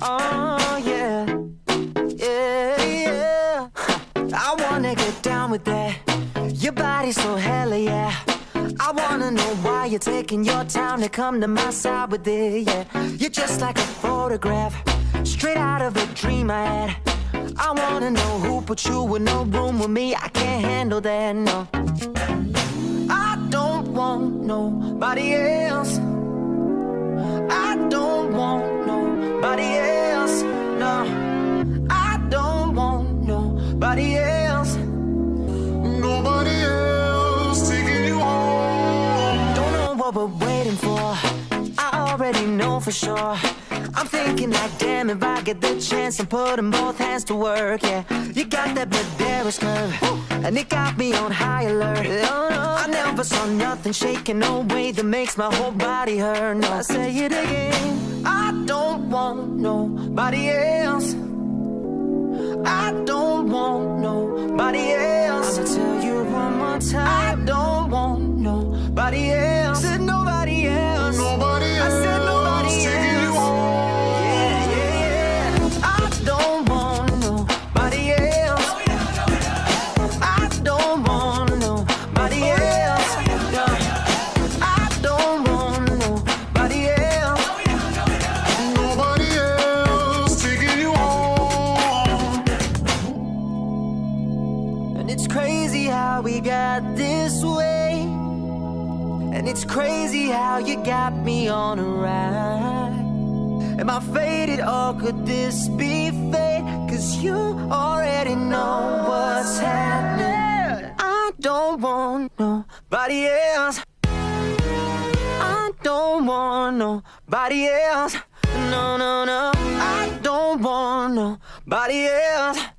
Oh, yeah. Yeah, yeah. I wanna get down with that. Your body's so hella, yeah. I wanna know why you're taking your time to come to my side with it, yeah. You're just like a photograph, straight out of a dream I had. I wanna know who put you in no room with me. I can't handle that, no. I don't want nobody else. Nobody else. Nobody else taking you home. Don't know what we're waiting for. I already know for sure. I'm thinking like, damn, if I get the chance, I'm putting both hands to work, yeah. You got that Banderas curve, and it got me on high alert. Oh, no. I never saw nothing shaking, no way that makes my whole body hurt. No, I say it again. I don't want nobody else. I don't want nobody else. I'ma tell you one more time. I don't want nobody else. Crazy how we got this way. And it's crazy how you got me on a ride. Am I faded or could this be fate? Cause you already know what's happening. I don't want nobody else. I don't want nobody else. No, no, no. I don't want nobody else.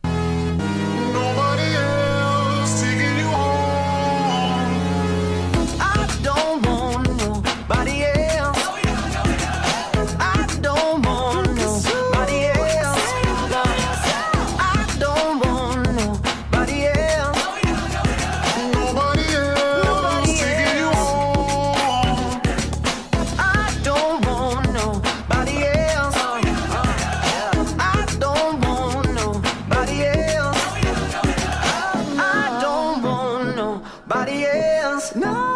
body else. No.